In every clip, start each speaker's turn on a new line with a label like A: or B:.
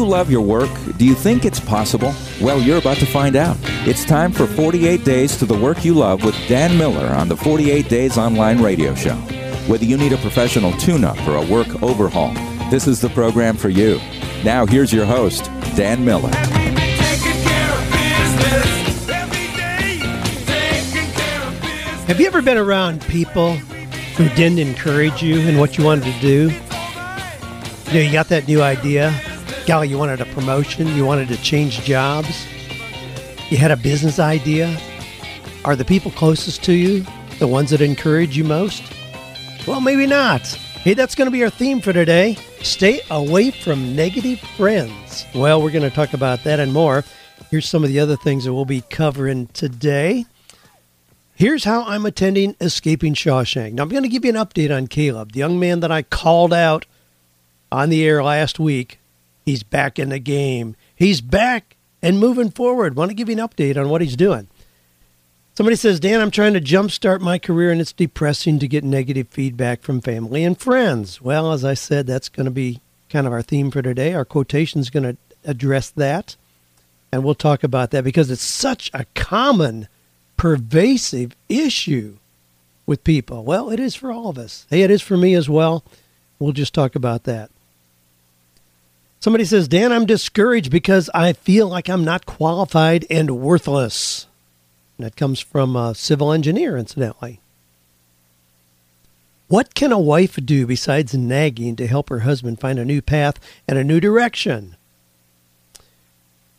A: you love your work? Do you think it's possible? Well, you're about to find out. It's time for 48 Days to the Work You Love with Dan Miller on the 48 Days Online Radio Show. Whether you need a professional tune up or a work overhaul, this is the program for you. Now, here's your host, Dan Miller.
B: Have you ever been around people who didn't encourage you in what you wanted to do? You know, you got that new idea. Golly, you wanted a promotion. You wanted to change jobs. You had a business idea. Are the people closest to you the ones that encourage you most? Well, maybe not. Hey, that's going to be our theme for today. Stay away from negative friends. Well, we're going to talk about that and more. Here's some of the other things that we'll be covering today. Here's how I'm attending Escaping Shawshank. Now, I'm going to give you an update on Caleb, the young man that I called out on the air last week. He's back in the game. He's back and moving forward. Want to give you an update on what he's doing. Somebody says, Dan, I'm trying to jumpstart my career and it's depressing to get negative feedback from family and friends. Well, as I said, that's going to be kind of our theme for today. Our quotation is going to address that. And we'll talk about that because it's such a common pervasive issue with people. Well, it is for all of us. Hey, it is for me as well. We'll just talk about that. Somebody says, Dan, I'm discouraged because I feel like I'm not qualified and worthless. And that comes from a civil engineer, incidentally. What can a wife do besides nagging to help her husband find a new path and a new direction?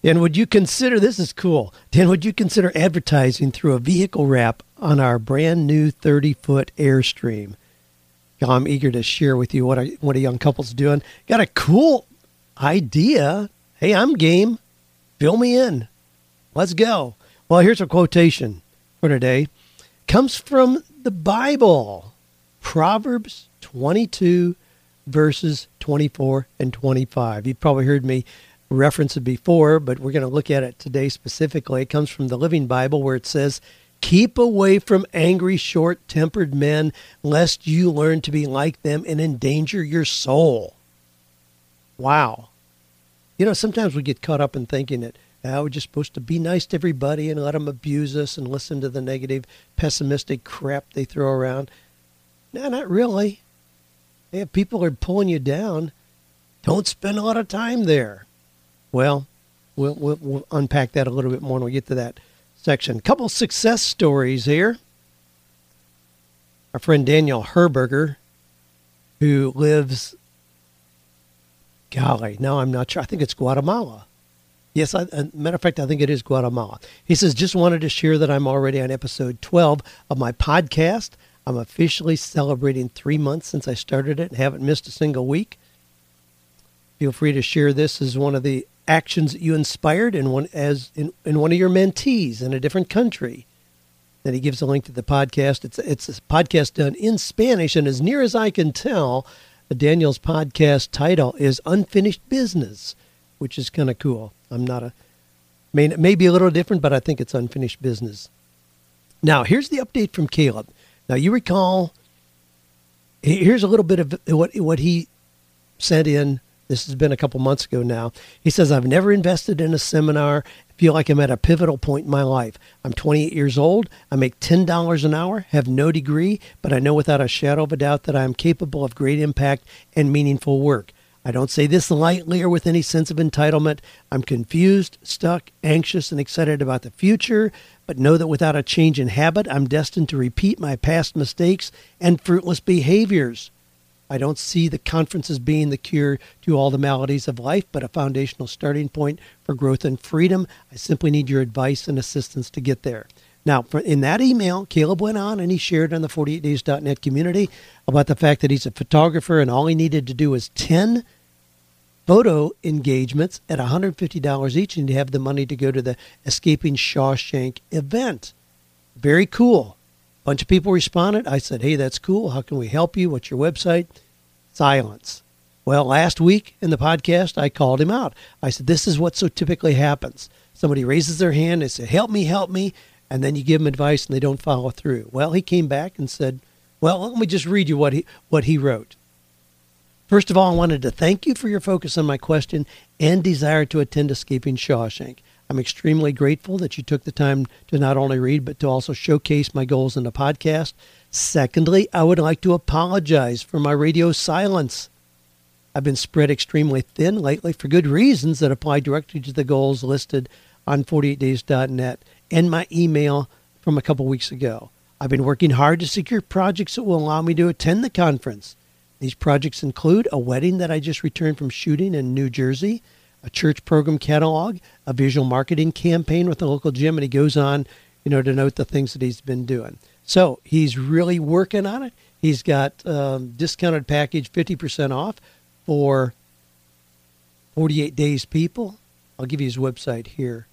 B: And would you consider this is cool? Dan, would you consider advertising through a vehicle wrap on our brand new 30 foot Airstream? I'm eager to share with you what a, what a young couple's doing. Got a cool idea. Hey, I'm game. Fill me in. Let's go. Well, here's a quotation for today. Comes from the Bible. Proverbs 22 verses 24 and 25. You've probably heard me reference it before, but we're going to look at it today specifically. It comes from the Living Bible where it says, Keep away from angry, short tempered men, lest you learn to be like them and endanger your soul. Wow. You know, sometimes we get caught up in thinking that oh, we're just supposed to be nice to everybody and let them abuse us and listen to the negative, pessimistic crap they throw around. No, not really. If people are pulling you down, don't spend a lot of time there. Well, we'll, we'll, we'll unpack that a little bit more when we get to that section. Couple success stories here. Our friend Daniel Herberger, who lives, golly, now I'm not sure. I think it's Guatemala. Yes, I, matter of fact, I think it is Guatemala. He says, just wanted to share that I'm already on episode 12 of my podcast. I'm officially celebrating three months since I started it and haven't missed a single week. Feel free to share this as one of the actions that you inspired in one as in, in one of your mentees in a different country. Then he gives a link to the podcast. It's it's a podcast done in Spanish, and as near as I can tell, Daniel's podcast title is Unfinished Business, which is kind of cool. I'm not a may may be a little different, but I think it's unfinished business. Now here's the update from Caleb. Now you recall here's a little bit of what what he sent in this has been a couple months ago now. He says, I've never invested in a seminar. I feel like I'm at a pivotal point in my life. I'm 28 years old. I make $10 an hour, have no degree, but I know without a shadow of a doubt that I am capable of great impact and meaningful work. I don't say this lightly or with any sense of entitlement. I'm confused, stuck, anxious, and excited about the future, but know that without a change in habit, I'm destined to repeat my past mistakes and fruitless behaviors. I don't see the conferences being the cure to all the maladies of life, but a foundational starting point for growth and freedom. I simply need your advice and assistance to get there. Now, in that email, Caleb went on and he shared on the 48days.net community about the fact that he's a photographer and all he needed to do was 10 photo engagements at $150 each and to have the money to go to the Escaping Shawshank event. Very cool bunch of people responded. I said, hey, that's cool. How can we help you? What's your website? Silence. Well, last week in the podcast, I called him out. I said, this is what so typically happens. Somebody raises their hand and says, help me, help me. And then you give them advice and they don't follow through. Well, he came back and said, well, let me just read you what he, what he wrote. First of all, I wanted to thank you for your focus on my question and desire to attend Escaping Shawshank. I'm extremely grateful that you took the time to not only read, but to also showcase my goals in the podcast. Secondly, I would like to apologize for my radio silence. I've been spread extremely thin lately for good reasons that apply directly to the goals listed on 48days.net and my email from a couple weeks ago. I've been working hard to secure projects that will allow me to attend the conference. These projects include a wedding that I just returned from shooting in New Jersey, a church program catalog, a visual marketing campaign with a local gym, and he goes on, you know, to note the things that he's been doing. So he's really working on it. He's got um, discounted package, 50% off for 48 days people. I'll give you his website here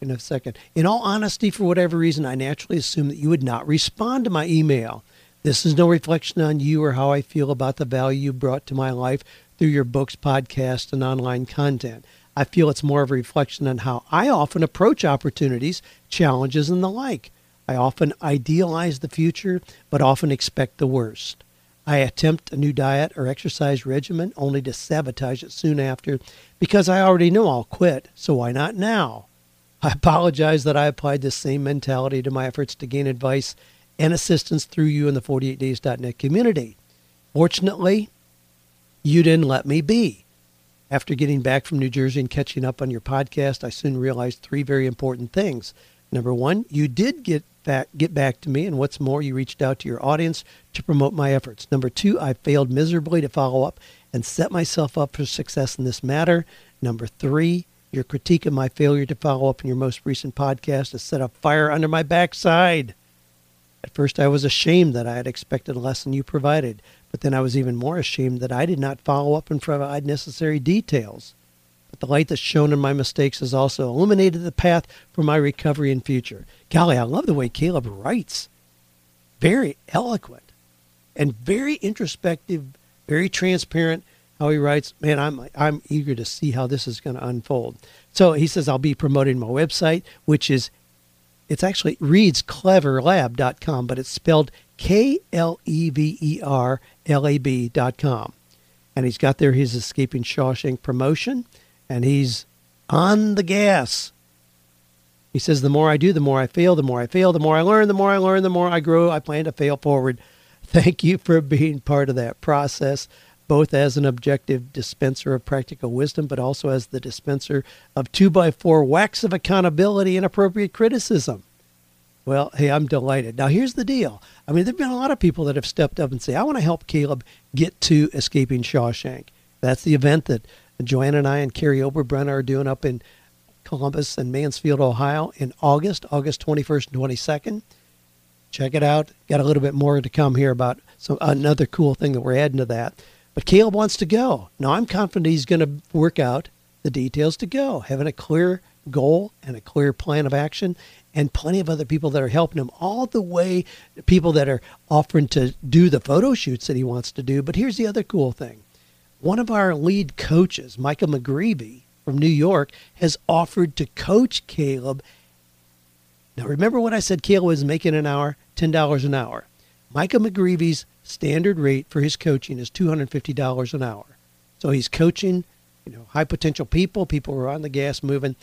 B: in a second. In all honesty, for whatever reason, I naturally assumed that you would not respond to my email. This is no reflection on you or how I feel about the value you brought to my life through your books, podcasts, and online content. I feel it's more of a reflection on how I often approach opportunities, challenges, and the like. I often idealize the future, but often expect the worst. I attempt a new diet or exercise regimen only to sabotage it soon after because I already know I'll quit, so why not now? I apologize that I applied this same mentality to my efforts to gain advice and assistance through you in the 48days.net community. Fortunately, you didn't let me be. After getting back from New Jersey and catching up on your podcast, I soon realized three very important things. Number one, you did get back, get back to me, and what's more, you reached out to your audience to promote my efforts. Number two, I failed miserably to follow up and set myself up for success in this matter. Number three, your critique of my failure to follow up in your most recent podcast has set a fire under my backside. At first, I was ashamed that I had expected less than you provided, but then I was even more ashamed that I did not follow up and provide necessary details. But the light that's shone in my mistakes has also illuminated the path for my recovery and future. Golly, I love the way Caleb writes. Very eloquent and very introspective, very transparent how he writes. Man, I'm I'm eager to see how this is going to unfold. So he says I'll be promoting my website, which is it's actually reads cleverlab.com, but it's spelled K L E V E R L A B.com. And he's got there his Escaping Shawshank promotion, and he's on the gas. He says, The more I do, the more I fail, the more I fail, the more I learn, the more I learn, the more I grow. I plan to fail forward. Thank you for being part of that process both as an objective dispenser of practical wisdom, but also as the dispenser of two by four whacks of accountability and appropriate criticism. Well, hey, I'm delighted. Now, here's the deal. I mean, there have been a lot of people that have stepped up and say, I want to help Caleb get to Escaping Shawshank. That's the event that Joanne and I and Kary Oberbrunner are doing up in Columbus and Mansfield, Ohio in August, August 21st and 22nd. Check it out. Got a little bit more to come here about some another cool thing that we're adding to that. But Caleb wants to go. Now I'm confident he's going to work out the details to go, having a clear goal and a clear plan of action, and plenty of other people that are helping him all the way, people that are offering to do the photo shoots that he wants to do. But here's the other cool thing one of our lead coaches, Michael McGreevy from New York, has offered to coach Caleb. Now, remember what I said Caleb was making an hour? $10 an hour. Micah McGreevy's standard rate for his coaching is $250 an hour. So he's coaching, you know, high potential people, people who are on the gas moving.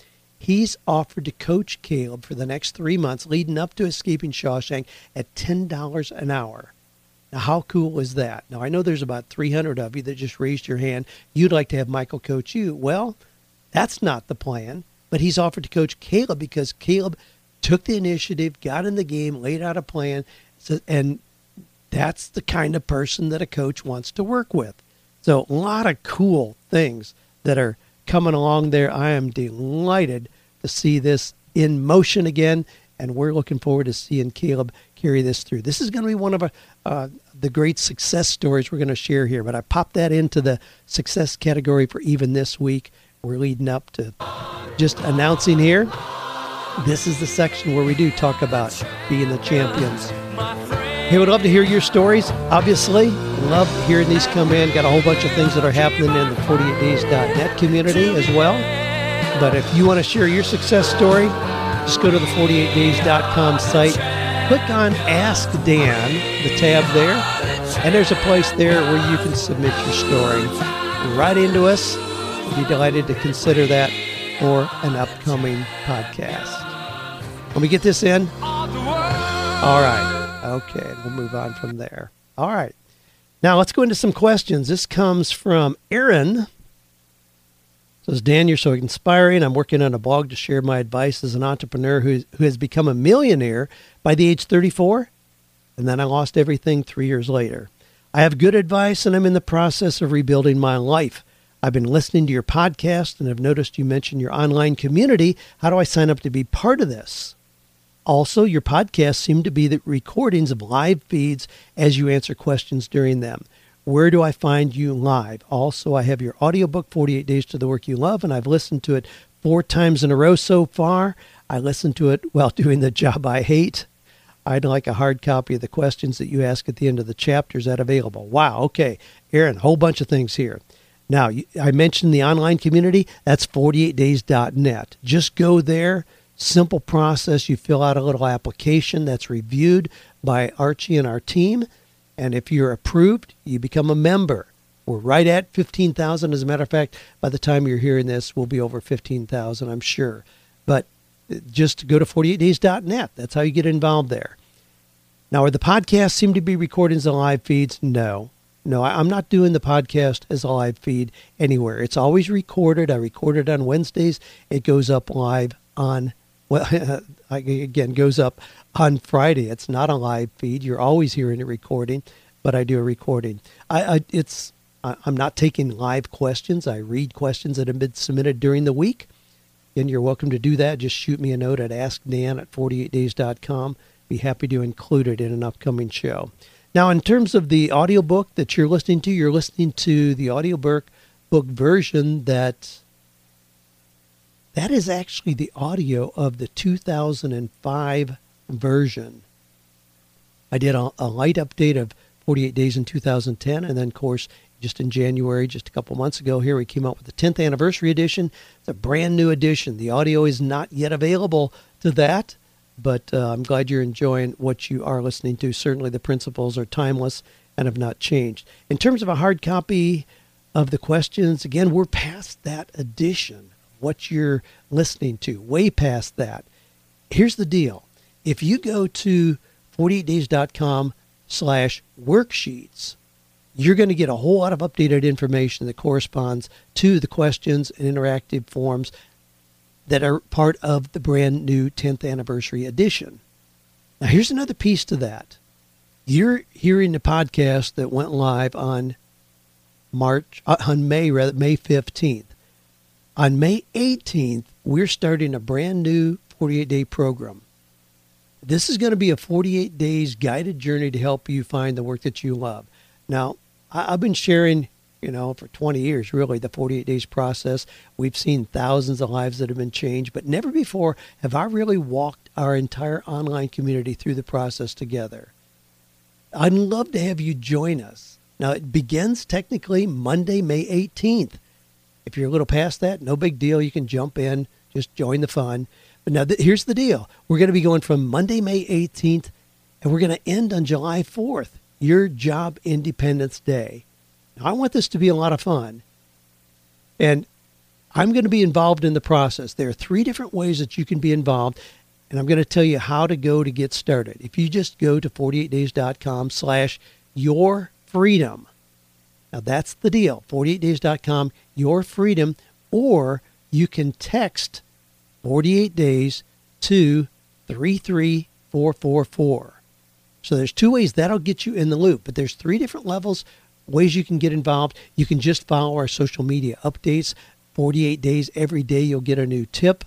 B: He's offered to coach Caleb for the next three months leading up to escaping Shawshank at $10 an hour. Now, how cool is that? Now, I know there's about 300 of you that just raised your hand. You'd like to have Michael coach you. Well, that's not the plan, but he's offered to coach Caleb because Caleb took the initiative, got in the game, laid out a plan, and that's the kind of person that a coach wants to work with. So, a lot of cool things that are coming along there. I am delighted to see this in motion again, and we're looking forward to seeing Caleb carry this through. This is going to be one of a, uh, the great success stories we're going to share here, but I popped that into the success category for even this week. We're leading up to just announcing here. This is the section where we do talk about being the champions. Hey, would love to hear your stories. Obviously, love hearing these come in. Got a whole bunch of things that are happening in the 48days.net community as well. But if you want to share your success story, just go to the 48days.com site, click on Ask Dan, the tab there, And there's a place there where you can submit your story right into us. We'd be delighted to consider that for an upcoming podcast. Let me get this in. All right. Okay, we'll move on from there. All right. Now let's go into some questions. This comes from Aaron. Says Dan, you're so inspiring. I'm working on a blog to share my advice as an entrepreneur who, who has become a millionaire by the age 34, and then I lost everything three years later. I have good advice, and I'm in the process of rebuilding my life. I've been listening to your podcast and have noticed you mention your online community. How do I sign up to be part of this? Also, your podcasts seem to be the recordings of live feeds as you answer questions during them. Where do I find you live? Also, I have your audiobook, 48 Days to the Work You Love, and I've listened to it four times in a row so far. I listened to it while doing the job I hate. I'd like a hard copy of the questions that you ask at the end of the chapter. Is that available? Wow. Okay. Aaron, a whole bunch of things here. Now, I mentioned the online community. That's 48days.net. Just go there. Simple process. You fill out a little application that's reviewed by Archie and our team. And if you're approved, you become a member. We're right at 15,000. As a matter of fact, by the time you're hearing this, we'll be over 15,000, I'm sure. But just go to 48days.net. That's how you get involved there. Now, are the podcasts seem to be recordings and live feeds? No. No, I'm not doing the podcast as a live feed anywhere. It's always recorded. I record it on Wednesdays. It goes up live on, well, again, goes up on Friday. It's not a live feed. You're always hearing a recording, but I do a recording. I, I it's I, I'm not taking live questions. I read questions that have been submitted during the week. And you're welcome to do that. Just shoot me a note at askdan at 48days.com. Be happy to include it in an upcoming show. Now, in terms of the audiobook that you're listening to, you're listening to the audiobook book version that that is actually the audio of the 2005 version. I did a, a, light update of 48 Days in 2010, and then, of course, just in January, just a couple months ago, here we came out with the 10th anniversary edition. It's a brand new edition. The audio is not yet available to that, but uh, I'm glad you're enjoying what you are listening to. Certainly, the principles are timeless and have not changed. In terms of a hard copy of the questions, again, we're past that edition. What you're listening to, way past that. Here's the deal if you go to 48days.com slash worksheets, you're going to get a whole lot of updated information that corresponds to the questions and interactive forms that are part of the brand new 10th anniversary edition. Now, here's another piece to that. You're hearing the podcast that went live on March, uh, on May, rather, May 15th. On May 18th, we're starting a brand new 48 day program. This is going to be a 48 days guided journey to help you find the work that you love. Now, I've been sharing, you know, for 20 years, really, the 48 days process. We've seen thousands of lives that have been changed, but never before have I really walked our entire online community through the process together. I'd love to have you join us. Now, it begins technically Monday, May 18th. If you're a little past that, no big deal. You can jump in, just join the fun. But now, th- here's the deal we're going to be going from Monday, May 18th, and we're going to end on July 4th, your Job Independence Day. Now, I want this to be a lot of fun. And I'm going to be involved in the process. There are three different ways that you can be involved, and I'm going to tell you how to go to get started. If you just go to 48days.com slash your freedom. Now that's the deal. 48days.com, your freedom, or you can text 48 days to 33444. So there's two ways that'll get you in the loop, but there's three different levels, ways you can get involved. You can just follow our social media updates. 48 days every day you'll get a new tip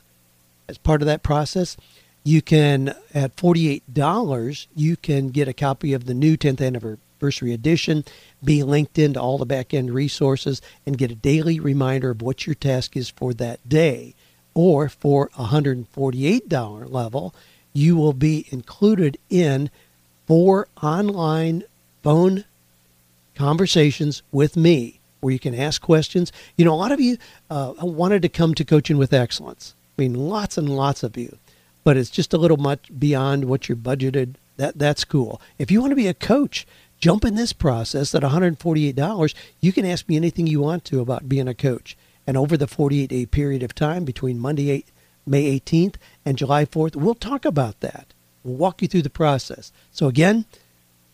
B: as part of that process. You can at $48 you can get a copy of the new 10th anniversary edition, be linked into all the back end resources and get a daily reminder of what your task is for that day or for a $148 level, you will be included in four online phone conversations with me where you can ask questions. You know, a lot of you uh, wanted to come to Coaching with Excellence. I mean, lots and lots of you, but it's just a little much beyond what you're budgeted. That that's cool. If you want to be a coach jump in this process at $148, you can ask me anything you want to about being a coach. And over the 48 day period of time between Monday, 8, May 18th and July 4th, we'll talk about that. We'll walk you through the process. So, again,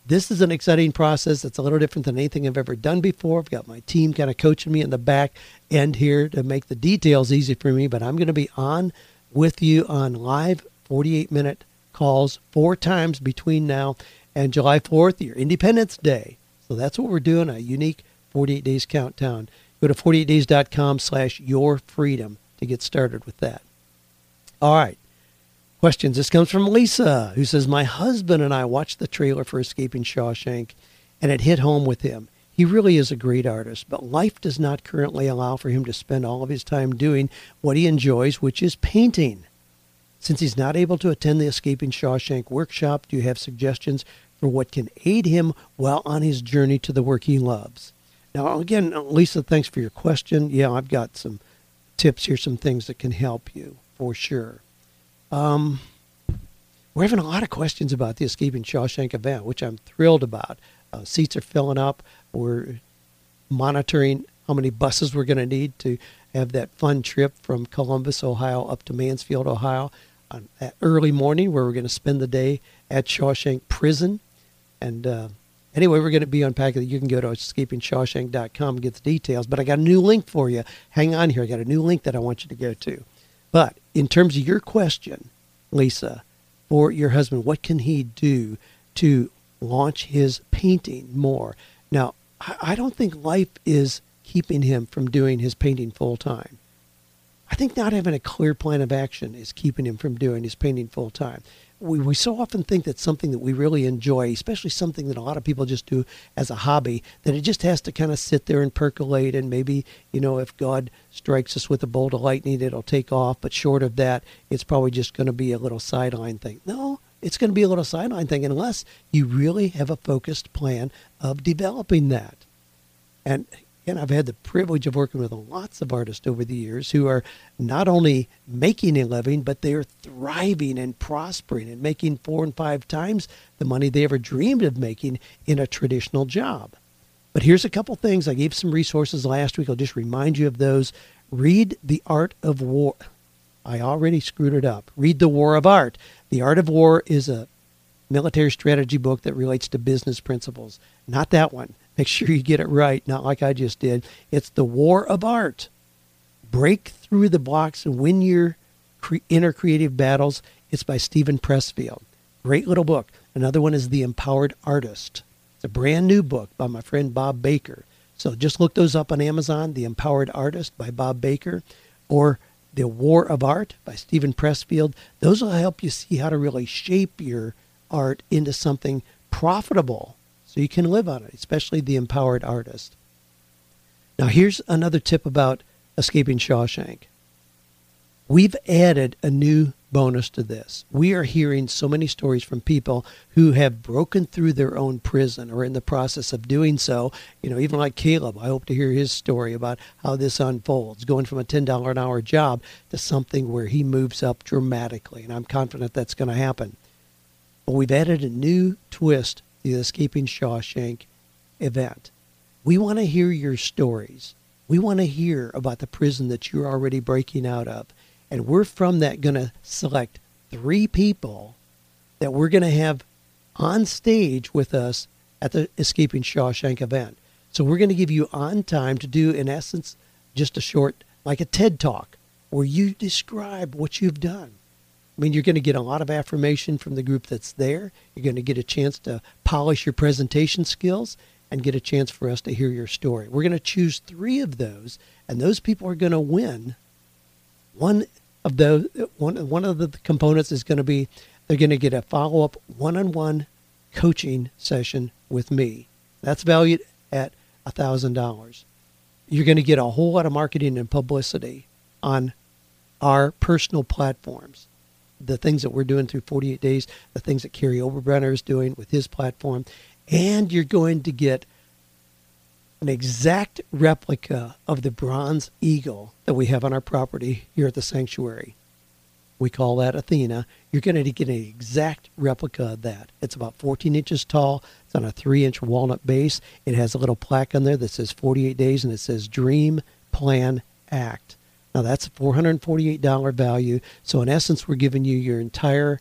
B: this is an exciting process. It's a little different than anything I've ever done before. I've got my team kind of coaching me in the back end here to make the details easy for me, but I'm going to be on with you on live 48 minute calls four times between now and July 4th, your Independence Day. So that's what we're doing, a unique 48 days countdown. Go to 48days.com slash your freedom to get started with that. All right. Questions. This comes from Lisa, who says, My husband and I watched the trailer for Escaping Shawshank, and it hit home with him. He really is a great artist, but life does not currently allow for him to spend all of his time doing what he enjoys, which is painting. Since he's not able to attend the Escaping Shawshank workshop, do you have suggestions for what can aid him while on his journey to the work he loves? Now, again, Lisa, thanks for your question. Yeah, I've got some tips here, some things that can help you for sure. Um, we're having a lot of questions about the Escaping Shawshank event, which I'm thrilled about. Uh, seats are filling up. We're monitoring how many buses we're going to need to have that fun trip from Columbus, Ohio, up to Mansfield, Ohio early morning where we're going to spend the day at Shawshank Prison. And uh, anyway, we're going to be unpacking. You can go to escapingshawshank.com and get the details. But I got a new link for you. Hang on here. I got a new link that I want you to go to. But in terms of your question, Lisa, for your husband, what can he do to launch his painting more? Now, I don't think life is keeping him from doing his painting full time. I think not having a clear plan of action is keeping him from doing his painting full time. We, we so often think that something that we really enjoy, especially something that a lot of people just do as a hobby, that it just has to kind of sit there and percolate. And maybe, you know, if God strikes us with a bolt of lightning, it'll take off. But short of that, it's probably just going to be a little sideline thing. No, it's going to be a little sideline thing unless you really have a focused plan of developing that. And and I've had the privilege of working with lots of artists over the years who are not only making a living, but they're thriving and prospering and making four and five times the money they ever dreamed of making in a traditional job. But here's a couple things. I gave some resources last week. I'll just remind you of those. Read The Art of War. I already screwed it up. Read The War of Art. The Art of War is a military strategy book that relates to business principles. Not that one. Make sure you get it right, not like I just did. It's The War of Art. Break through the blocks and win your cre- inner creative battles. It's by Steven Pressfield. Great little book. Another one is The Empowered Artist. It's a brand new book by my friend Bob Baker. So just look those up on Amazon The Empowered Artist by Bob Baker or The War of Art by Steven Pressfield. Those will help you see how to really shape your art into something profitable so you can live on it, especially the empowered artist. Now, here's another tip about escaping Shawshank. We've added a new bonus to this. We are hearing so many stories from people who have broken through their own prison or in the process of doing so. You know, even like Caleb, I hope to hear his story about how this unfolds, going from a $10 an hour job to something where he moves up dramatically. And I'm confident that's going to happen. But we've added a new twist the Escaping Shawshank event. We want to hear your stories. We want to hear about the prison that you're already breaking out of. And we're from that going to select three people that we're going to have on stage with us at the Escaping Shawshank event. So we're going to give you on time to do, in essence, just a short, like a TED talk, where you describe what you've done. I mean, you're going to get a lot of affirmation from the group that's there. You're going to get a chance to polish your presentation skills and get a chance for us to hear your story. We're going to choose three of those, and those people are going to win. One of those, one one of the components is going to be they're going to get a follow up one on one coaching session with me. That's valued at a thousand dollars. You're going to get a whole lot of marketing and publicity on our personal platforms the things that we're doing through 48 days, the things that Kary Oberbrunner is doing with his platform, and you're going to get an exact replica of the bronze eagle that we have on our property here at the sanctuary. We call that Athena. You're going to get an exact replica of that. It's about 14 inches tall. It's on a three inch walnut base. It has a little plaque on there that says 48 days and it says Dream, Plan, Act. Now that's a $448 value. So in essence, we're giving you your entire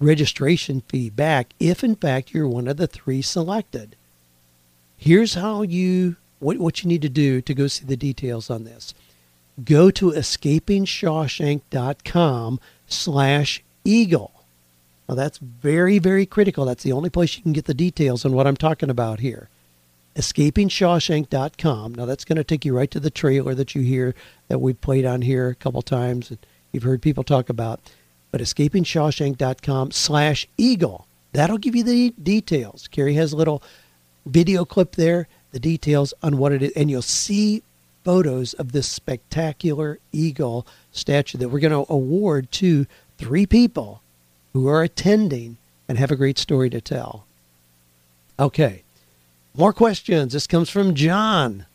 B: registration fee back if in fact you're one of the three selected. Here's how you what, what you need to do to go see the details on this. Go to escapingshawshank.com slash eagle. Now that's very, very critical. That's the only place you can get the details on what I'm talking about here. EscapingShawshank.com. Now that's going to take you right to the trailer that you hear that we've played on here a couple times. And you've heard people talk about. But EscapingShawshank.com slash eagle. That'll give you the details. Kary has a little video clip there, the details on what it is, and you'll see photos of this spectacular eagle statue that we're going to award to three people who are attending and have a great story to tell. Okay, more questions. This comes from John.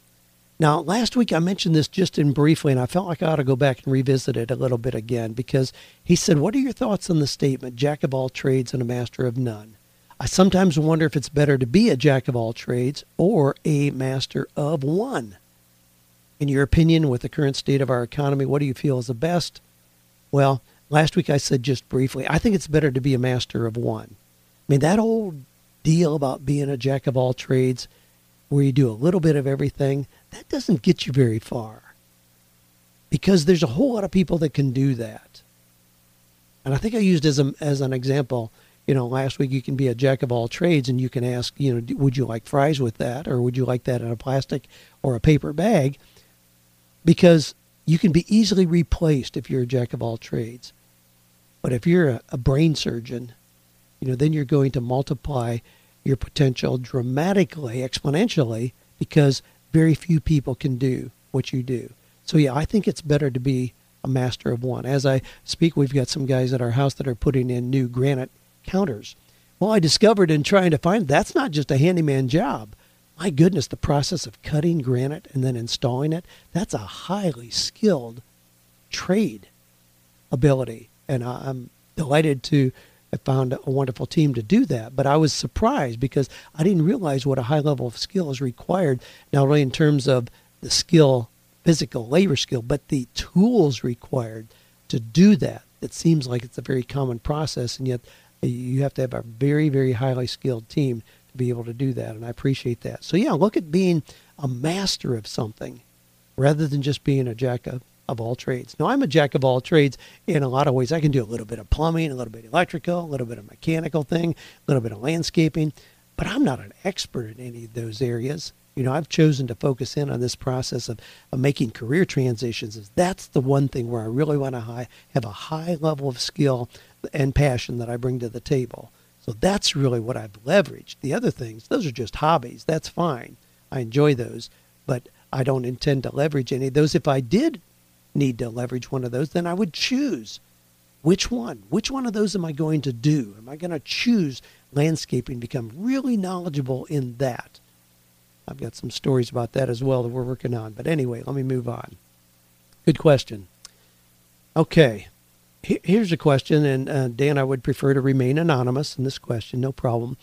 B: Now, last week I mentioned this just in briefly, and I felt like I ought to go back and revisit it a little bit again because he said, What are your thoughts on the statement, jack of all trades and a master of none? I sometimes wonder if it's better to be a jack of all trades or a master of one. In your opinion, with the current state of our economy, what do you feel is the best? Well, last week I said just briefly, I think it's better to be a master of one. I mean, that old deal about being a jack of all trades, where you do a little bit of everything, that doesn't get you very far. Because there's a whole lot of people that can do that. And I think I used as, a, as an example, you know, last week you can be a jack of all trades and you can ask, you know, would you like fries with that or would you like that in a plastic or a paper bag? Because you can be easily replaced if you're a jack of all trades. But if you're a, a brain surgeon, you know, then you're going to multiply your potential dramatically, exponentially, because very few people can do what you do. So yeah, I think it's better to be a master of one. As I speak, we've got some guys at our house that are putting in new granite counters. Well, I discovered in trying to find that's not just a handyman job. My goodness, the process of cutting granite and then installing it, that's a highly skilled trade ability. And I'm delighted to have found a wonderful team to do that. But I was surprised because I didn't realize what a high level of skill is required, not only in terms of the skill, physical labor skill, but the tools required to do that. It seems like it's a very common process, and yet you have to have a very, very highly skilled team to be able to do that. And I appreciate that. So, yeah, look at being a master of something rather than just being a jack of of all trades. Now, I'm a jack of all trades in a lot of ways. I can do a little bit of plumbing, a little bit of electrical, a little bit of mechanical thing, a little bit of landscaping, but I'm not an expert in any of those areas. You know, I've chosen to focus in on this process of, of making career transitions. That's the one thing where I really want to high, have a high level of skill and passion that I bring to the table. So that's really what I've leveraged. The other things, those are just hobbies. That's fine. I enjoy those, but I don't intend to leverage any of those. If I did need to leverage one of those, then I would choose which one. Which one of those am I going to do? Am I going to choose landscaping, become really knowledgeable in that? I've got some stories about that as well that we're working on. But anyway, let me move on. Good question. Okay, here's a question, and uh, Dan, I would prefer to remain anonymous in this question, no problem.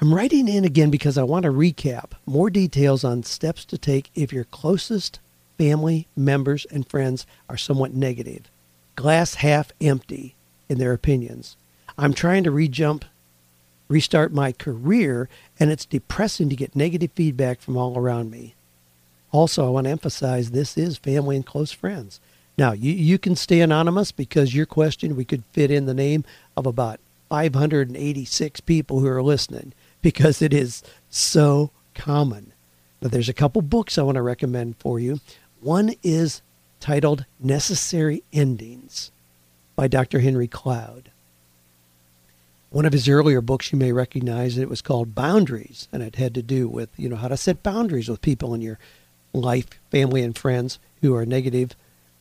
B: I'm writing in again because I want to recap more details on steps to take if your closest family members and friends are somewhat negative, glass half empty in their opinions. I'm trying to rejump, restart my career, and it's depressing to get negative feedback from all around me. Also, I want to emphasize this is family and close friends. Now, you, you can stay anonymous because your question, we could fit in the name of about 586 people who are listening because it is so common. But there's a couple books I want to recommend for you. One is titled Necessary Endings by Dr. Henry Cloud. One of his earlier books you may recognize it was called Boundaries, and it had to do with, you know, how to set boundaries with people in your life, family and friends who are negative.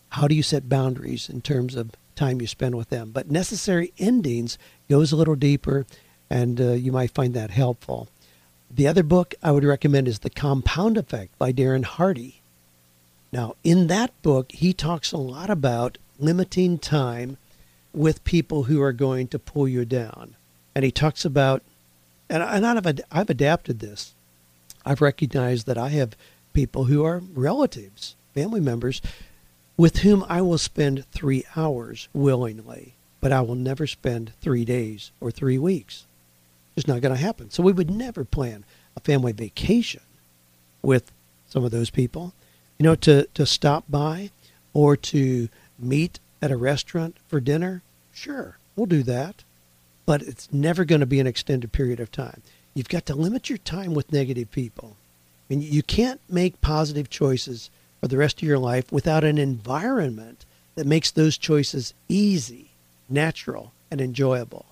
B: How do you set boundaries in terms of time you spend with them? But Necessary Endings goes a little deeper, and uh, you might find that helpful. The other book I would recommend is The Compound Effect by Darren Hardy. Now, in that book, he talks a lot about limiting time with people who are going to pull you down. And he talks about, and, I've adapted this. I've recognized that I have people who are relatives, family members, with whom I will spend three hours willingly, but I will never spend three days or three weeks. It's not going to happen. So we would never plan a family vacation with some of those people, you know, to, to stop by or to meet at a restaurant for dinner. Sure, we'll do that, but it's never going to be an extended period of time. You've got to limit your time with negative people. I mean, you can't make positive choices for the rest of your life without an environment that makes those choices easy, natural, and enjoyable.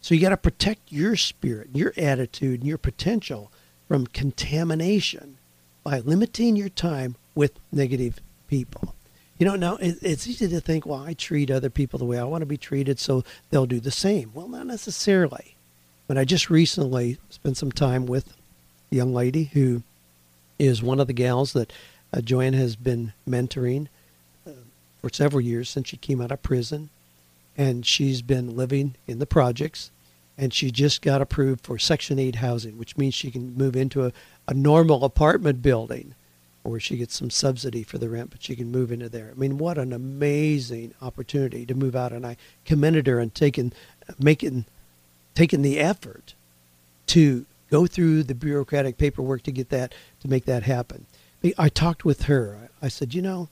B: So you got to protect your spirit, your attitude, and your potential from contamination by limiting your time with negative people. You know, now it's easy to think, well, I treat other people the way I want to be treated, so they'll do the same. Well, not necessarily. But I just recently spent some time with a young lady who is one of the gals that uh, Joanne has been mentoring uh, for several years since she came out of prison. And she's been living in the projects. And she just got approved for Section 8 housing, which means she can move into a, a normal apartment building or she gets some subsidy for the rent, but she can move into there. I mean, what an amazing opportunity to move out. And I commended her on taking, making, taking the effort to go through the bureaucratic paperwork to get that to make that happen. I talked with her. I said, you know,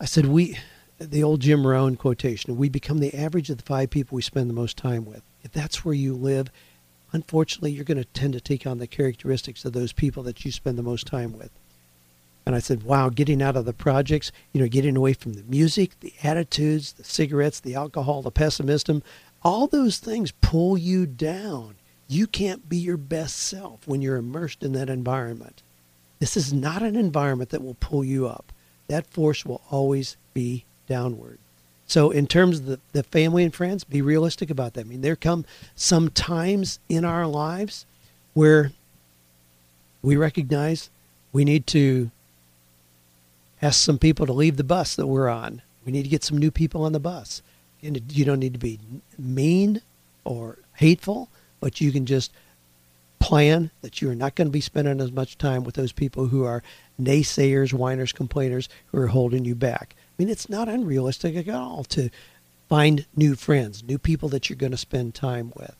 B: I said we, the old Jim Rohn quotation, we become the average of the five people we spend the most time with. If that's where you live, unfortunately, you're going to tend to take on the characteristics of those people that you spend the most time with. And I said, wow, getting out of the projects, you know, getting away from the music, the attitudes, the cigarettes, the alcohol, the pessimism, all those things pull you down. You can't be your best self when you're immersed in that environment. This is not an environment that will pull you up. That force will always be downward. So, in terms of the, the family and friends, be realistic about that. I mean, there come some times in our lives where we recognize we need to ask some people to leave the bus that we're on. We need to get some new people on the bus. And you don't need to be mean or hateful but you can just plan that you are not going to be spending as much time with those people who are naysayers, whiners, complainers who are holding you back. I mean, it's not unrealistic at all to find new friends, new people that you're going to spend time with.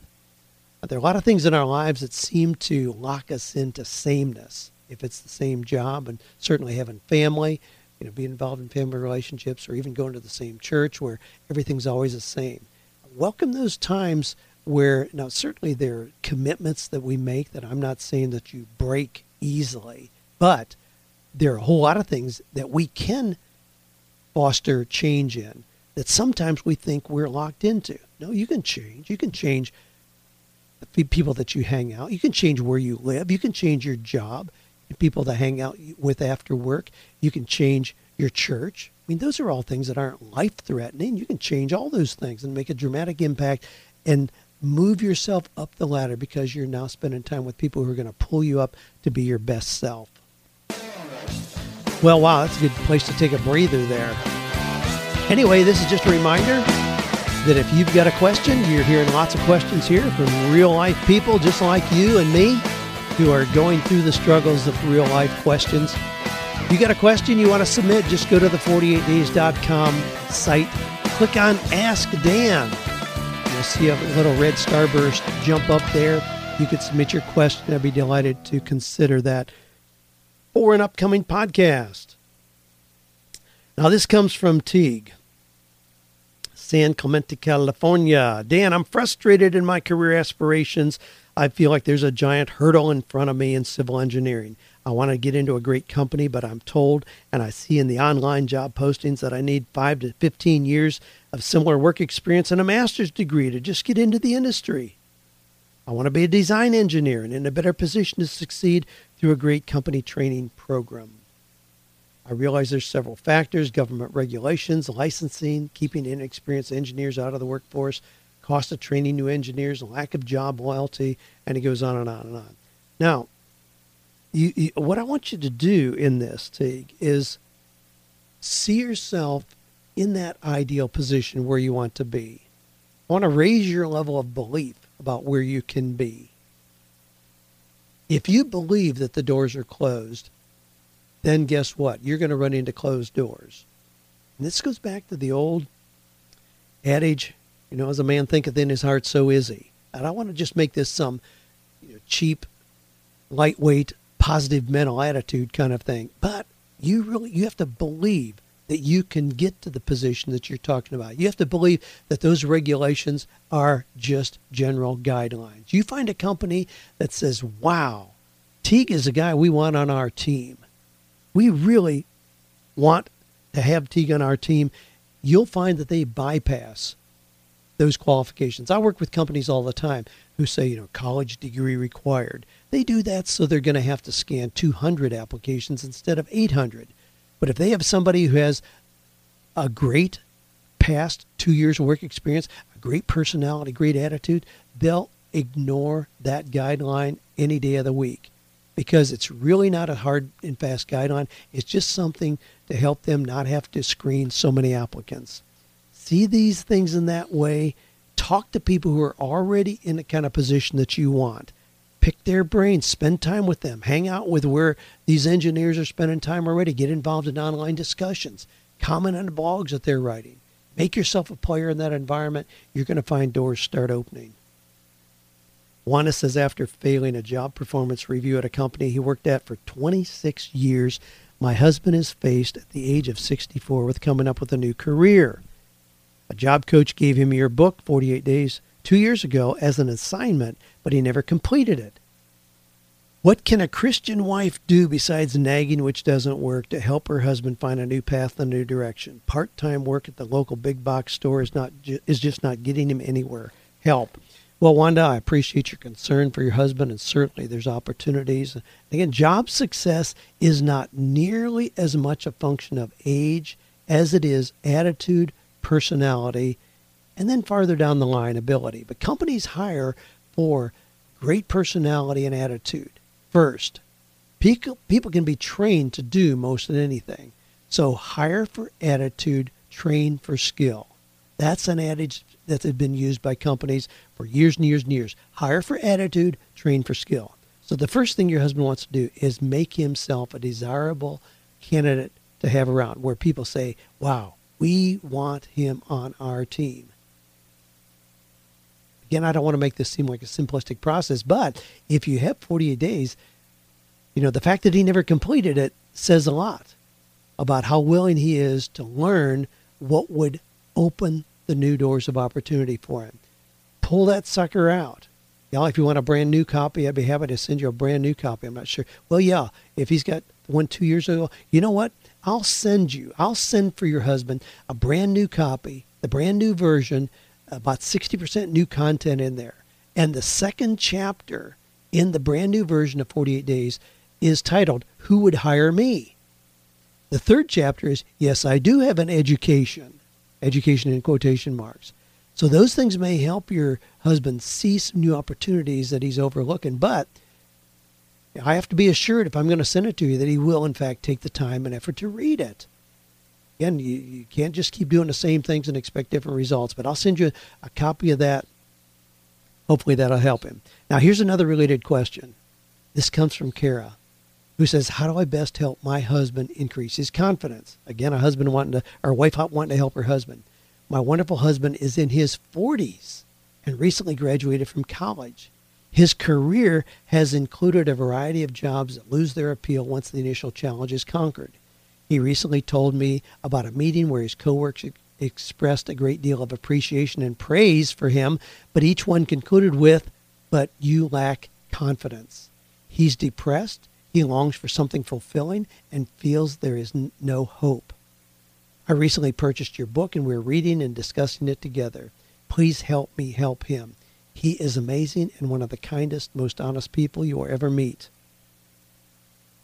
B: But there are a lot of things in our lives that seem to lock us into sameness. If it's the same job, and certainly having family, you know, being involved in family relationships, or even going to the same church where everything's always the same. Welcome those times where now certainly there are commitments that we make that I'm not saying that you break easily, but there are a whole lot of things that we can foster change in that sometimes we think we're locked into. No, you can change. You can change the people that you hang out. You can change where you live. You can change your job, people to hang out with after work. You can change your church. I mean, those are all things that aren't life threatening. You can change all those things and make a dramatic impact and move yourself up the ladder because you're now spending time with people who are going to pull you up to be your best self. Well, wow, that's a good place to take a breather there. Anyway, this is just a reminder that if you've got a question, you're hearing lots of questions here from real life people just like you and me who are going through the struggles of real life questions. If you got a question you want to submit, just go to the 48days.com site, click on Ask Dan You'll see a little red starburst jump up there. You could submit your question. I'd be delighted to consider that for an upcoming podcast. Now, this comes from Teague. San Clemente, California. Dan, I'm frustrated in my career aspirations. I feel like there's a giant hurdle in front of me in civil engineering. I want to get into a great company, but I'm told and I see in the online job postings that I need five to 15 years of similar work experience and a master's degree to just get into the industry. I want to be a design engineer and in a better position to succeed through a great company training program. I realize there's several factors government regulations, licensing, keeping inexperienced engineers out of the workforce, cost of training new engineers, lack of job loyalty, and it goes on and on and on. Now, you, you, what I want you to do in this, Teague, is see yourself in that ideal position where you want to be. I want to raise your level of belief about where you can be. If you believe that the doors are closed, then guess what? You're going to run into closed doors. And this goes back to the old adage, you know, as a man thinketh in his heart, so is he. And I want to just make this some you know, cheap, lightweight, positive mental attitude kind of thing. But you really you have to believe that you can get to the position that you're talking about. You have to believe that those regulations are just general guidelines. You find a company that says, "Wow, Teague is a guy we want on our team. We really want to have Teague on our team." You'll find that they bypass those qualifications. I work with companies all the time who say, you know, college degree required. They do that so they're going to have to scan 200 applications instead of 800. But if they have somebody who has a great past two years of work experience, a great personality, great attitude, they'll ignore that guideline any day of the week because it's really not a hard and fast guideline. It's just something to help them not have to screen so many applicants see these things in that way. Talk to people who are already in the kind of position that you want. Pick their brains, spend time with them, hang out with where these engineers are spending time already, get involved in online discussions, comment on the blogs that they're writing. Make yourself a player in that environment. You're going to find doors start opening. Wanda says after failing a job performance review at a company he worked at for 26 years, my husband is faced at the age of 64 with coming up with a new career. A job coach gave him your book, 48 Days, two years ago as an assignment, but he never completed it. What can a Christian wife do besides nagging, which doesn't work, to help her husband find a new path, a new direction? Part-time work at the local big box store is not is just not getting him anywhere. Help. Well, Wanda, I appreciate your concern for your husband, and certainly there's opportunities. Again, job success is not nearly as much a function of age as it is attitude, personality, and then farther down the line, ability. But companies hire for great personality and attitude first. People, people can be trained to do most of anything. So hire for attitude, train for skill. That's an adage that has been used by companies for years and years and years. Hire for attitude, train for skill. So the first thing your husband wants to do is make himself a desirable candidate to have around where people say, wow, we want him on our team. Again, I don't want to make this seem like a simplistic process, but if you have 48 days, you know, the fact that he never completed it says a lot about how willing he is to learn what would open the new doors of opportunity for him. Pull that sucker out. Y'all, if you want a brand new copy, I'd be happy to send you a brand new copy. I'm not sure. Well, yeah, if he's got one two years ago, you know what? I'll send you, I'll send for your husband a brand new copy, the brand new version, about 60% new content in there. And the second chapter in the brand new version of 48 Days is titled, Who Would Hire Me? The third chapter is, Yes, I do have an education, education in quotation marks. So those things may help your husband see some new opportunities that he's overlooking, but I have to be assured if I'm going to send it to you that he will, in fact, take the time and effort to read it. Again, you, you can't just keep doing the same things and expect different results, but I'll send you a copy of that. Hopefully, that'll help him. Now, here's another related question. This comes from Kara, who says, How do I best help my husband increase his confidence? Again, a husband wanting to, or wife wanting to help her husband. My wonderful husband is in his 40s and recently graduated from college. His career has included a variety of jobs that lose their appeal once the initial challenge is conquered. He recently told me about a meeting where his coworkers expressed a great deal of appreciation and praise for him, but each one concluded with, But you lack confidence. He's depressed, he longs for something fulfilling, and feels there is n- no hope. I recently purchased your book and we're reading and discussing it together. Please help me help him. He is amazing and one of the kindest, most honest people you will ever meet.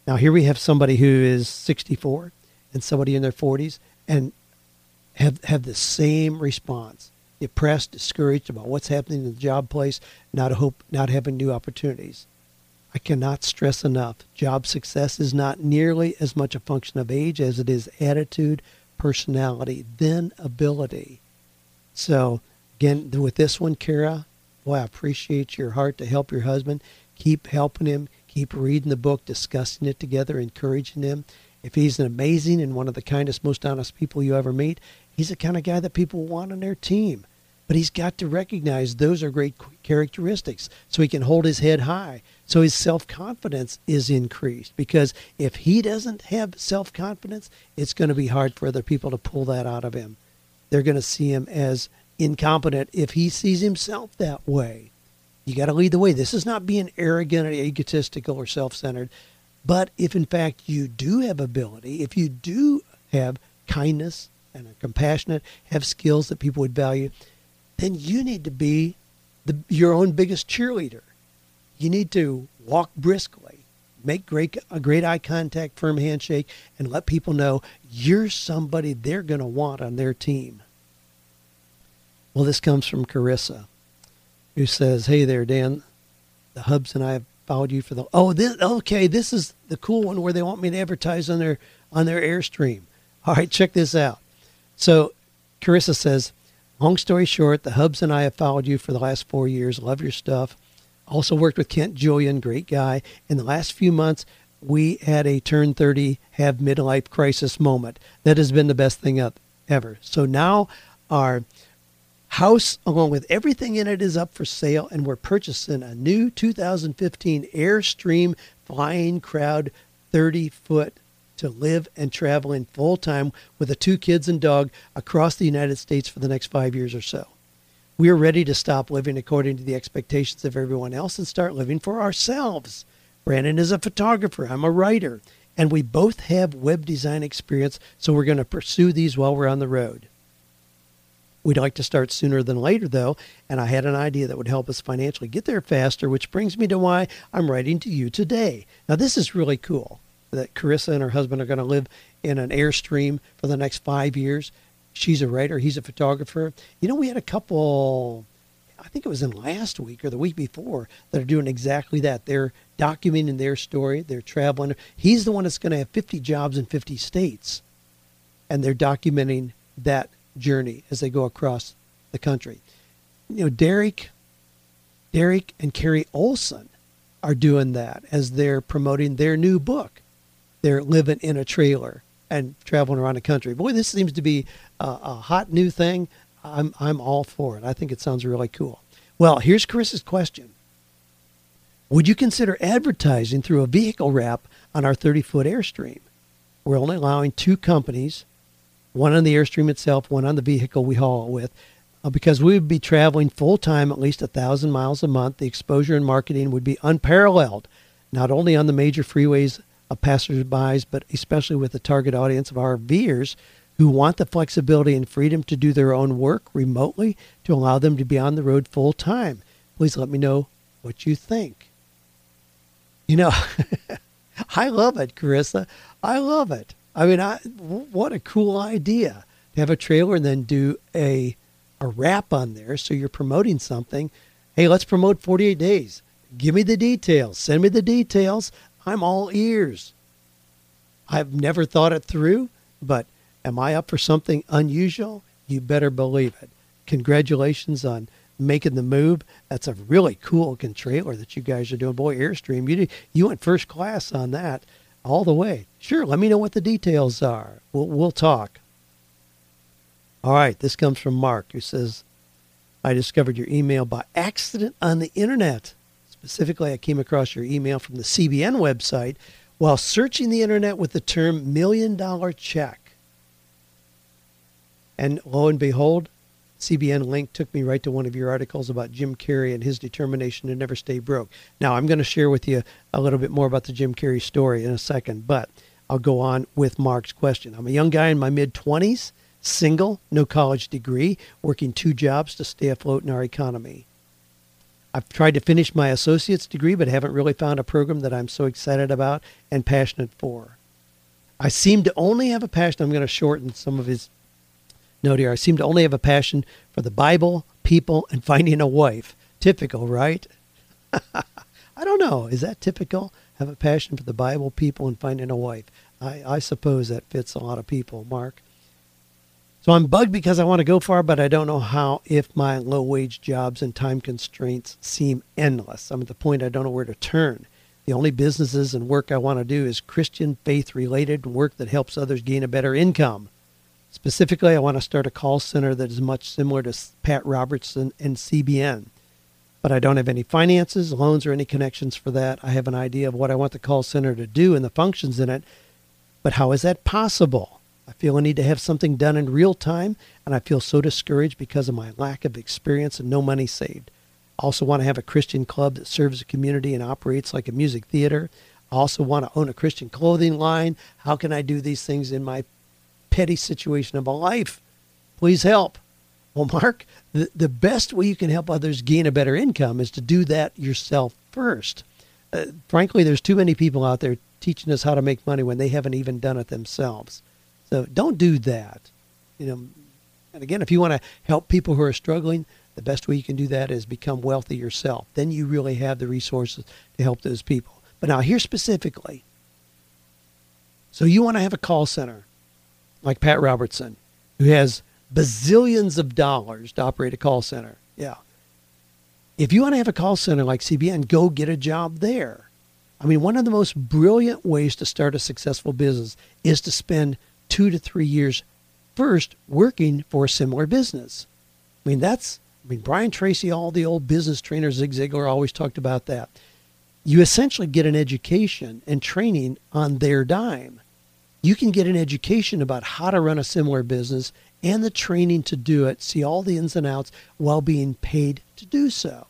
B: Now, here we have somebody who is 64 and somebody in their 40s and have, have the same response depressed, discouraged about what's happening in the job place, not hope, not having new opportunities. I cannot stress enough job success is not nearly as much a function of age as it is attitude, personality then ability. So, again, with this one, Kara, boy, I appreciate your heart to help your husband. Keep helping him. Keep reading the book, discussing it together, encouraging him. If he's an amazing and one of the kindest, most honest people you ever meet, he's the kind of guy that people want on their team. But he's got to recognize those are great characteristics so he can hold his head high. So his self confidence is increased. Because if he doesn't have self confidence, it's going to be hard for other people to pull that out of him. They're going to see him as incompetent if he sees himself that way. You got to lead the way. This is not being arrogant or egotistical or self centered. But if in fact you do have ability, if you do have kindness and are compassionate, have skills that people would value, then you need to be the, your own biggest cheerleader. You need to walk briskly, make great a great eye contact, firm handshake, and let people know you're somebody they're going to want on their team. Well, this comes from Carissa, who says, "Hey there, Dan. The Hubs and I have followed you for the oh this okay this is the cool one where they want me to advertise on their on their airstream. All right, check this out. So, Carissa says." Long story short, the Hubs and I have followed you for the last four years. Love your stuff. Also worked with Kent Julian, great guy. In the last few months, we had a turn 30 have midlife crisis moment. That has been the best thing up ever. So now our house, along with everything in it, is up for sale, and we're purchasing a new 2015 Airstream Flying Cloud 30 foot to live and travel in full time with the two kids and dog across the United States for the next five years or so. We are ready to stop living according to the expectations of everyone else and start living for ourselves. Brandon is a photographer, I'm a writer, and we both have web design experience, so we're going to pursue these while we're on the road. We'd like to start sooner than later, though, and I had an idea that would help us financially get there faster, which brings me to why I'm writing to you today. Now, this is really cool that Carissa and her husband are going to live in an Airstream for the next five years. She's a writer, he's a photographer. You know, we had a couple, I think it was in last week or the week before, that are doing exactly that. They're documenting their story, they're traveling. He's the one that's going to have 50 jobs in 50 states, and they're documenting that journey as they go across the country. You know, Derek, Derek and Carrie Olson are doing that as they're promoting their new book they're living in a trailer and traveling around the country. Boy, this seems to be a, a hot new thing. I'm I'm all for it. I think it sounds really cool. Well, here's Chris's question. Would you consider advertising through a vehicle wrap on our 30 foot Airstream? We're only allowing two companies, one on the Airstream itself, one on the vehicle we haul it with, uh, because we would be traveling full time at least a thousand miles a month. The exposure and marketing would be unparalleled, not only on the major freeways of passersby, but especially with the target audience of our RVers who want the flexibility and freedom to do their own work remotely to allow them to be on the road full time. Please let me know what you think. You know, I love it, Carissa. I love it. I mean, I what a cool idea to have a trailer and then do a a wrap on there so you're promoting something. Hey, let's promote 48 days. Give me the details. Send me the details. I'm all ears. I've never thought it through, but am I up for something unusual? You better believe it. Congratulations on making the move. That's a really cool looking trailer that you guys are doing. Boy, Airstream, you you went first class on that all the way. Sure, let me know what the details are. We'll we'll talk. All right, this comes from Mark who says, I discovered your email by accident on the internet. Specifically, I came across your email from the CBN website while searching the internet with the term million dollar check. And lo and behold, CBN link took me right to one of your articles about Jim Carrey and his determination to never stay broke. Now, I'm going to share with you a little bit more about the Jim Carrey story in a second, but I'll go on with Mark's question. I'm a young guy in my mid 20s, single, no college degree, working two jobs to stay afloat in our economy. I've tried to finish my associate's degree, but haven't really found a program that I'm so excited about and passionate for. I seem to only have a passion. I'm going to shorten some of his note here. I seem to only have a passion for the Bible, people, and finding a wife. Typical, right? I don't know. Is that typical? Have a passion for the Bible, people, and finding a wife. I, I suppose that fits a lot of people, Mark. So I'm bugged because I want to go far, but I don't know how if my low wage jobs and time constraints seem endless. I'm at the point I don't know where to turn. The only businesses and work I want to do is Christian faith related work that helps others gain a better income. Specifically, I want to start a call center that is much similar to Pat Robertson and CBN. But I don't have any finances, loans, or any connections for that. I have an idea of what I want the call center to do and the functions in it. But how is that possible? I feel I need to have something done in real time, and I feel so discouraged because of my lack of experience and no money saved. I also want to have a Christian club that serves the community and operates like a music theater. I also want to own a Christian clothing line. How can I do these things in my petty situation of a life? Please help. Well, Mark, the, the best way you can help others gain a better income is to do that yourself first. Uh, frankly, there's too many people out there teaching us how to make money when they haven't even done it themselves. So don't do that. You know, and again, if you want to help people who are struggling, the best way you can do that is become wealthy yourself. Then you really have the resources to help those people. But now here specifically. So you want to have a call center like Pat Robertson, who has bazillions of dollars to operate a call center. Yeah. If you want to have a call center like CBN, go get a job there. I mean, one of the most brilliant ways to start a successful business is to spend two to three years first working for a similar business. I mean, that's, I mean, Brian Tracy, all the old business trainers, Zig Ziglar always talked about that. You essentially get an education and training on their dime. You can get an education about how to run a similar business and the training to do it, see all the ins and outs while being paid to do so.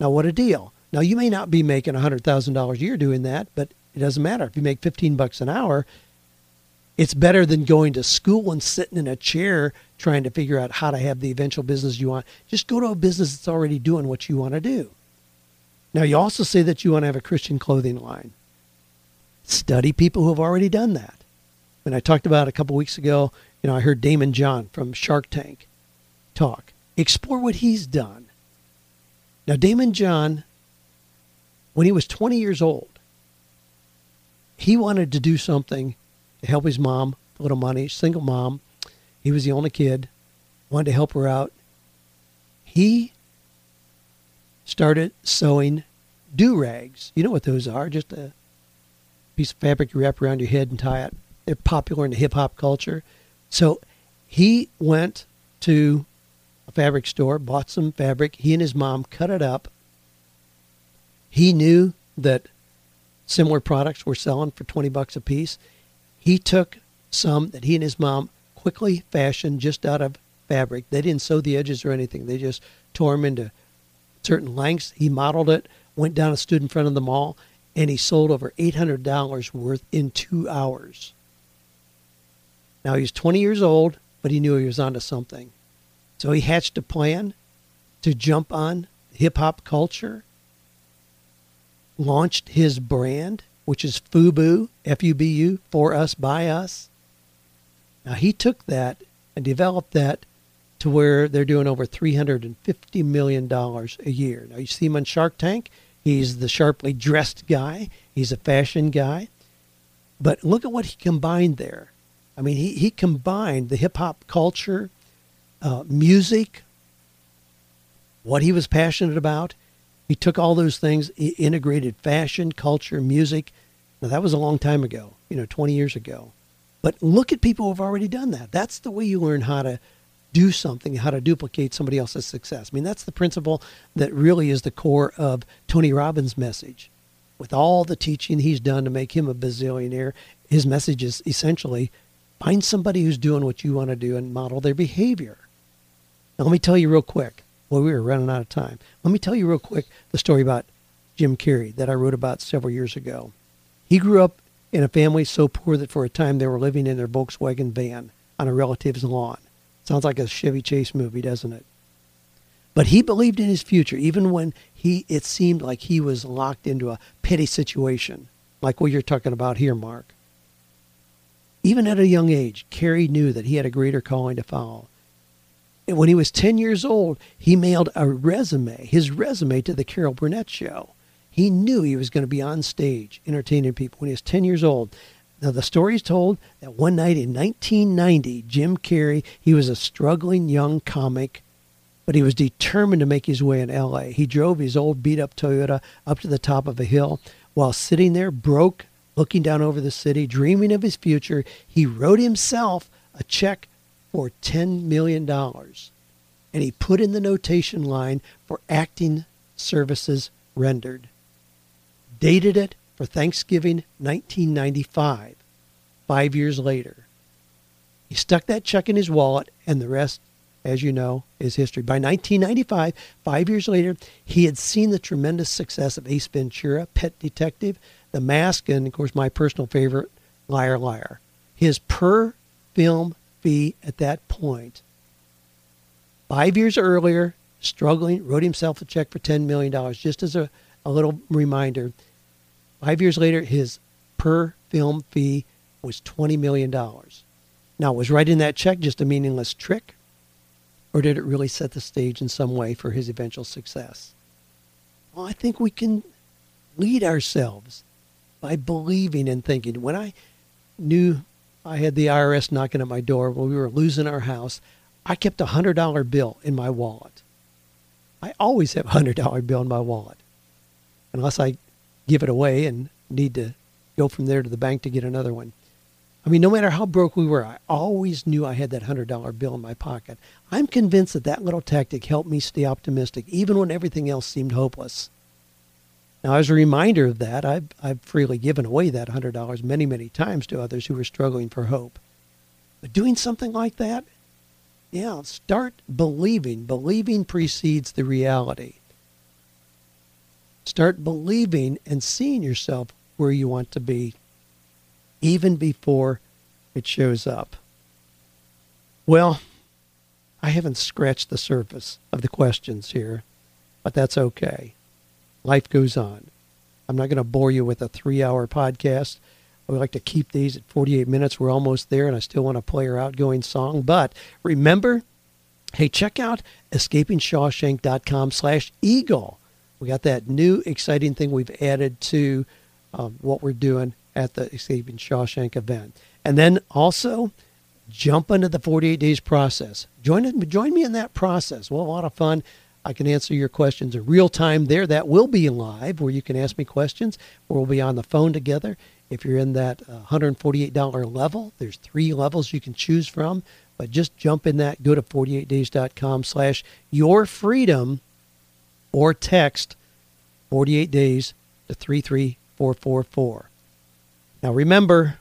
B: Now, what a deal. Now, you may not be making $100,000 a year doing that, but it doesn't matter. If you make 15 bucks an hour, it's better than going to school and sitting in a chair trying to figure out how to have the eventual business you want. Just go to a business that's already doing what you want to do. Now, you also say that you want to have a Christian clothing line. Study people who have already done that. When I talked about a couple weeks ago, you know, I heard Daymond John from Shark Tank talk. Explore what he's done. Now, Daymond John, when he was 20 years old, he wanted to do something to help his mom, a little money, single mom. He was the only kid, wanted to help her out. He started sewing do rags. You know what those are? Just a piece of fabric you wrap around your head and tie it. They're popular in the hip hop culture. So he went to a fabric store, bought some fabric. He and his mom cut it up. He knew that similar products were selling for 20 bucks a piece. He took some that he and his mom quickly fashioned just out of fabric. They didn't sew the edges or anything. They just tore them into certain lengths. He modeled it, went down and stood in front of the mall, and he sold over $800 worth in two hours. Now he's 20 years old, but he knew he was onto something. So he hatched a plan to jump on hip hop culture, launched his brand, which is FUBU, F U B U, for us, by us. Now, he took that and developed that to where they're doing over $350 million a year. Now, you see him on Shark Tank. He's the sharply dressed guy, he's a fashion guy. But look at what he combined there. I mean, he, he combined the hip hop culture, uh, music, what he was passionate about, he took all those things, integrated fashion, culture, music. Now, that was a long time ago, you know, 20 years ago. But look at people who have already done that. That's the way you learn how to do something, how to duplicate somebody else's success. I mean, that's the principle that really is the core of Tony Robbins' message. With all the teaching he's done to make him a bazillionaire, his message is essentially find somebody who's doing what you want to do and model their behavior. Now, let me tell you real quick well, we were running out of time. Let me tell you real quick the story about Jim Carrey that I wrote about several years ago. He grew up in a family so poor that for a time they were living in their Volkswagen van on a relative's lawn. Sounds like a Chevy Chase movie, doesn't it? But he believed in his future, even when he it seemed like he was locked into a petty situation, like what you're talking about here, Mark. Even at a young age, Carrey knew that he had a greater calling to follow when he was 10 years old, he mailed a resume, his resume to the Carol Burnett show. He knew he was going to be on stage entertaining people when he was 10 years old. Now, the story is told that one night in 1990, Jim Carrey, he was a struggling young comic, but he was determined to make his way in LA. He drove his old beat up Toyota up to the top of a hill. While sitting there, broke, looking down over the city, dreaming of his future, he wrote himself a check for $10 million. And he put in the notation line for acting services rendered. Dated it for Thanksgiving 1995, five years later. He stuck that check in his wallet, and the rest, as you know, is history. By 1995, five years later, he had seen the tremendous success of Ace Ventura, Pet Detective, The Mask, and of course, my personal favorite, Liar Liar. His per film fee at that point, five years earlier, struggling, wrote himself a check for $10 million, just as a, a little reminder Five years later, his per film fee was $20 million. Now, was writing that check just a meaningless trick? Or did it really set the stage in some way for his eventual success? Well, I think we can lead ourselves by believing and thinking. When I knew I had the IRS knocking at my door when we were losing our house, I kept a $100 bill in my wallet. I always have a $100 bill in my wallet, unless I give it away and need to go from there to the bank to get another one. I mean, no matter how broke we were, I always knew I had that $100 bill in my pocket. I'm convinced that that little tactic helped me stay optimistic, even when everything else seemed hopeless. Now, as a reminder of that, I've, I've freely given away that $100 many, many times to others who were struggling for hope. But doing something like that, yeah, start believing. Believing precedes the reality. Start believing and seeing yourself where you want to be, even before it shows up. Well, I haven't scratched the surface of the questions here, but that's okay. Life goes on. I'm not going to bore you with a three hour podcast. I would like to keep these at 48 minutes. We're almost there, and I still want to play our outgoing song. But remember, hey, check out escapingshawshank.com slash eagle. We got that new exciting thing we've added to um, what we're doing at the Escaping Shawshank event. And then also jump into the 48 days process. Join, join me in that process. Well, a lot of fun. I can answer your questions in real time there. That will be live where you can ask me questions. We'll be on the phone together. If you're in that uh, $148 level, there's three levels you can choose from. But just jump in that. Go to 48days.com slash your freedom or text 48 days to 33444. Now remember,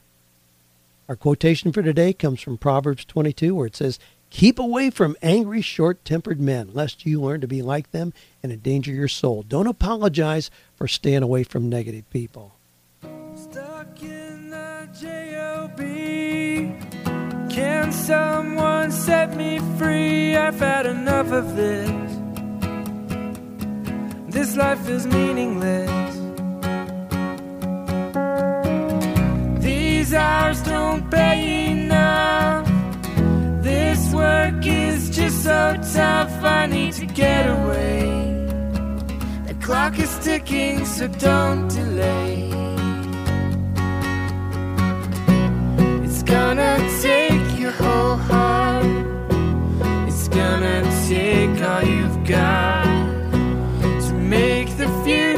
B: our quotation for today comes from Proverbs 22, where it says, Keep away from angry, short tempered men, lest you learn to be like them and endanger your soul. Don't apologize for staying away from negative people. Stuck in the J-O-B. Can someone set me free? I've had enough of this. This life is meaningless. These hours don't pay enough. So tough. I need to get away. The clock is ticking, so don't delay. It's gonna take your whole heart. It's gonna take all you've got to make the future